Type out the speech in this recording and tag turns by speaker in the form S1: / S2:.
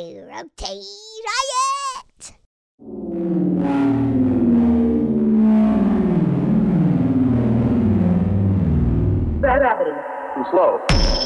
S1: Rotate Riot!
S2: Bad evidence.
S3: Too slow.